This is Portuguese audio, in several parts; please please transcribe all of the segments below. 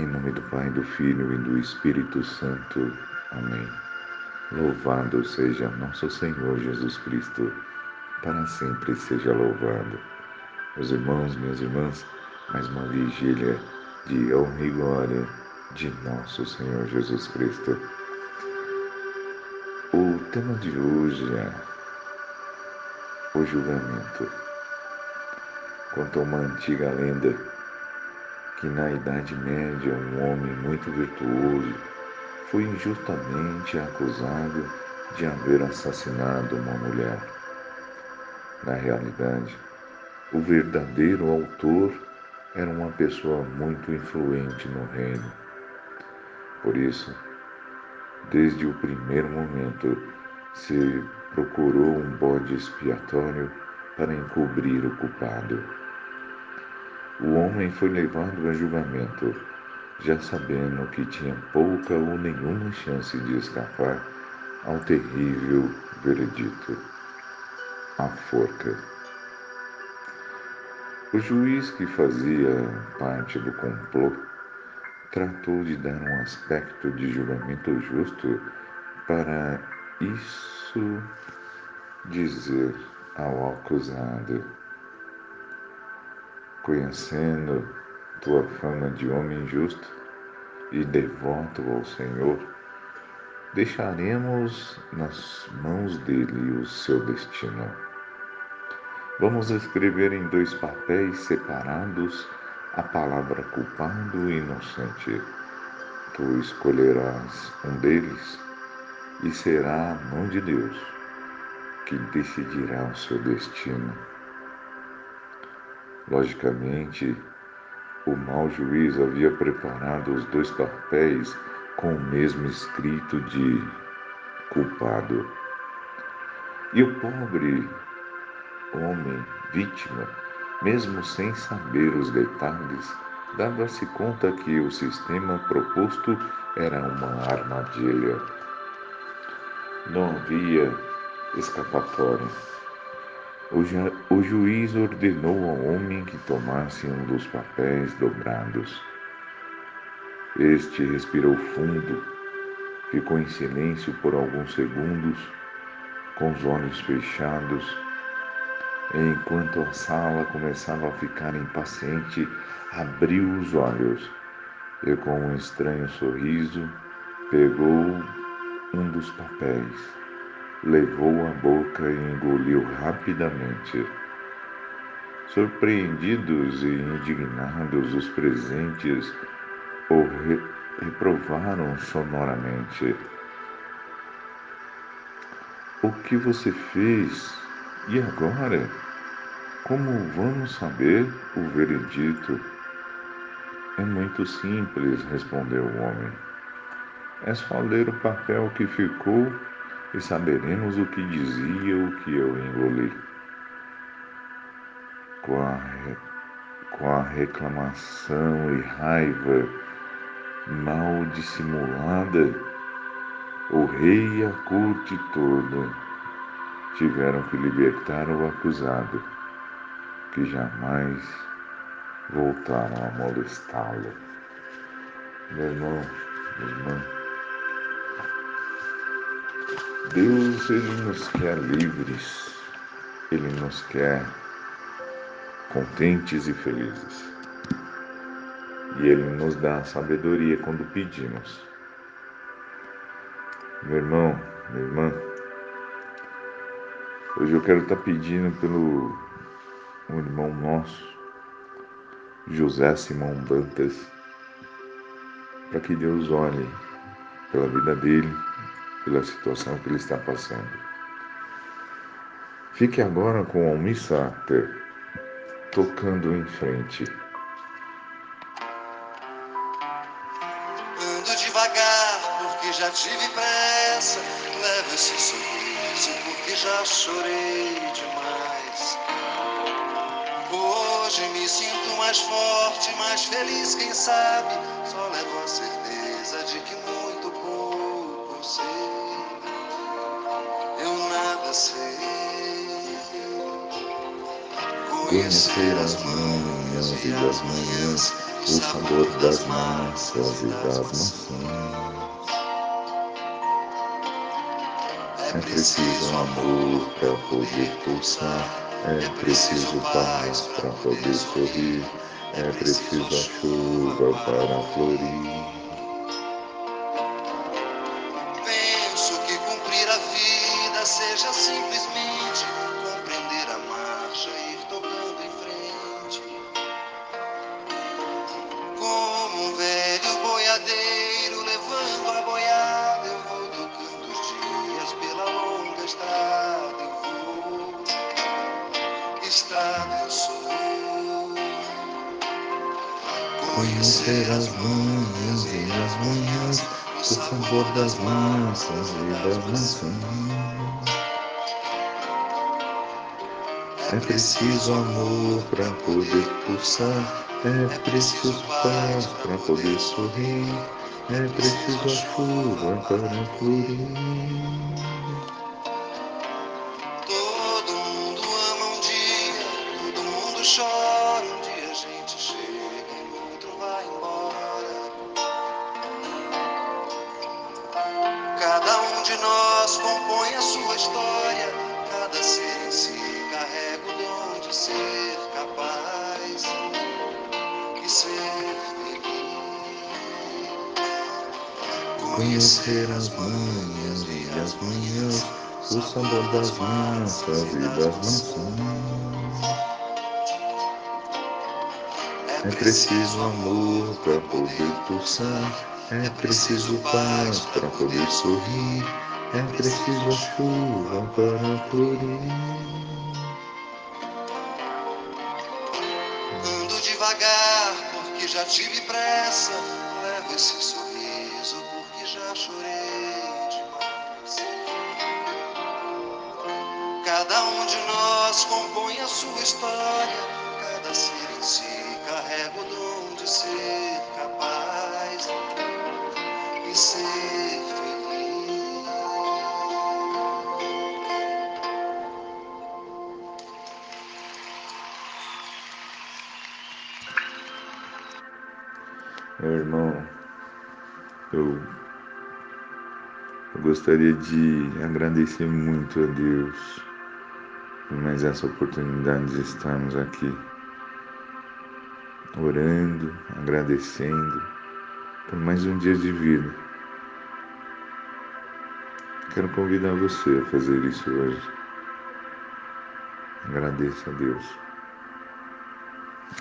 Em nome do Pai, do Filho e do Espírito Santo. Amém. Louvado seja nosso Senhor Jesus Cristo, para sempre seja louvado. Meus irmãos, minhas irmãs, mais uma vigília de honra e glória de nosso Senhor Jesus Cristo. O tema de hoje é o julgamento. Conta uma antiga lenda que na Idade Média um homem muito virtuoso foi injustamente acusado de haver assassinado uma mulher. Na realidade, o verdadeiro autor era uma pessoa muito influente no reino. Por isso, desde o primeiro momento, se procurou um bode expiatório para encobrir o culpado o homem foi levado a julgamento, já sabendo que tinha pouca ou nenhuma chance de escapar ao terrível veredito a forca. O juiz que fazia parte do complô tratou de dar um aspecto de julgamento justo para isso dizer ao acusado conhecendo tua fama de homem justo e devoto ao Senhor, deixaremos nas mãos dele o seu destino. Vamos escrever em dois papéis separados a palavra culpado e inocente. Tu escolherás um deles e será a mão de Deus que decidirá o seu destino. Logicamente, o mau juiz havia preparado os dois papéis com o mesmo escrito de culpado. E o pobre homem, vítima, mesmo sem saber os detalhes, dava-se conta que o sistema proposto era uma armadilha. Não havia escapatória. O, ju o juiz ordenou ao homem que tomasse um dos papéis dobrados. Este respirou fundo, ficou em silêncio por alguns segundos, com os olhos fechados. Enquanto a sala começava a ficar impaciente, abriu os olhos e, com um estranho sorriso, pegou um dos papéis levou a boca e engoliu rapidamente. Surpreendidos e indignados, os presentes o re reprovaram sonoramente. O que você fez? E agora? Como vamos saber o veredito? É muito simples, respondeu o homem. É só ler o papel que ficou e saberemos o que dizia o que eu engoli. Com a, com a reclamação e raiva mal dissimulada, o rei e a corte toda tiveram que libertar o acusado, que jamais voltaram a molestá-lo. Meu irmão, minha irmã, Deus, Ele nos quer livres, Ele nos quer contentes e felizes. E Ele nos dá sabedoria quando pedimos. Meu irmão, minha irmã, hoje eu quero estar pedindo pelo um irmão nosso, José Simão Bantas, para que Deus olhe pela vida dele pela situação que ele está passando. Fique agora com o Almissata tocando em frente. Ando devagar porque já tive pressa. Levo esse sorriso porque já chorei demais. Hoje me sinto mais forte, mais feliz, quem sabe. Só levo a certeza de que muito conhecer as manhãs e das manhãs, o sabor das massas e das maçãs. É preciso amor para poder pulsar, é preciso paz para poder sorrir, é preciso a chuva para florir. Seja simplesmente compreender a marcha e ir tocando em frente. Como um velho boiadeiro levando a boiada, eu vou tocando os dias pela longa estrada. Eu vou, estrada eu sou. Conhecer as manhãs e as manhãs, o sabor das massas e das maçãs. É preciso amor para poder pulsar, é preciso paz para poder sorrir, é preciso a chuva para florir. Todo mundo ama um dia, todo mundo chora. Um dia a gente chega e outro vai embora. Cada um de nós compõe a sua história. Cada ser em si Conhecer as manhãs e as manhãs, o sabor das massas e das maçãs. É preciso amor para poder pulsar, é preciso paz para poder sorrir, é preciso a chuva para florir. Ando devagar porque já tive pressa. Levo esse sorriso chorei demais. Cada um de nós compõe a sua história. Cada ser em si carrega o dom de ser capaz e ser feliz. Meu irmão, eu, eu gostaria de agradecer muito a Deus por mais essa oportunidade de estarmos aqui orando, agradecendo por mais um dia de vida. Quero convidar você a fazer isso hoje. Agradeça a Deus.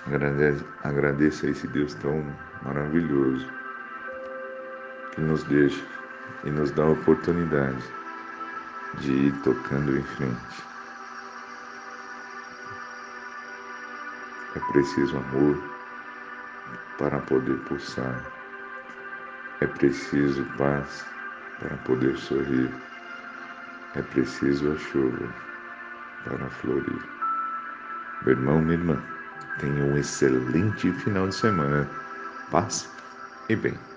Agradeça, agradeça a esse Deus tão maravilhoso que nos deixa e nos dá a oportunidade de ir tocando em frente. É preciso amor para poder pulsar. É preciso paz para poder sorrir. É preciso a chuva para florir. Meu irmão, minha irmã, tenha um excelente final de semana. Paz e bem.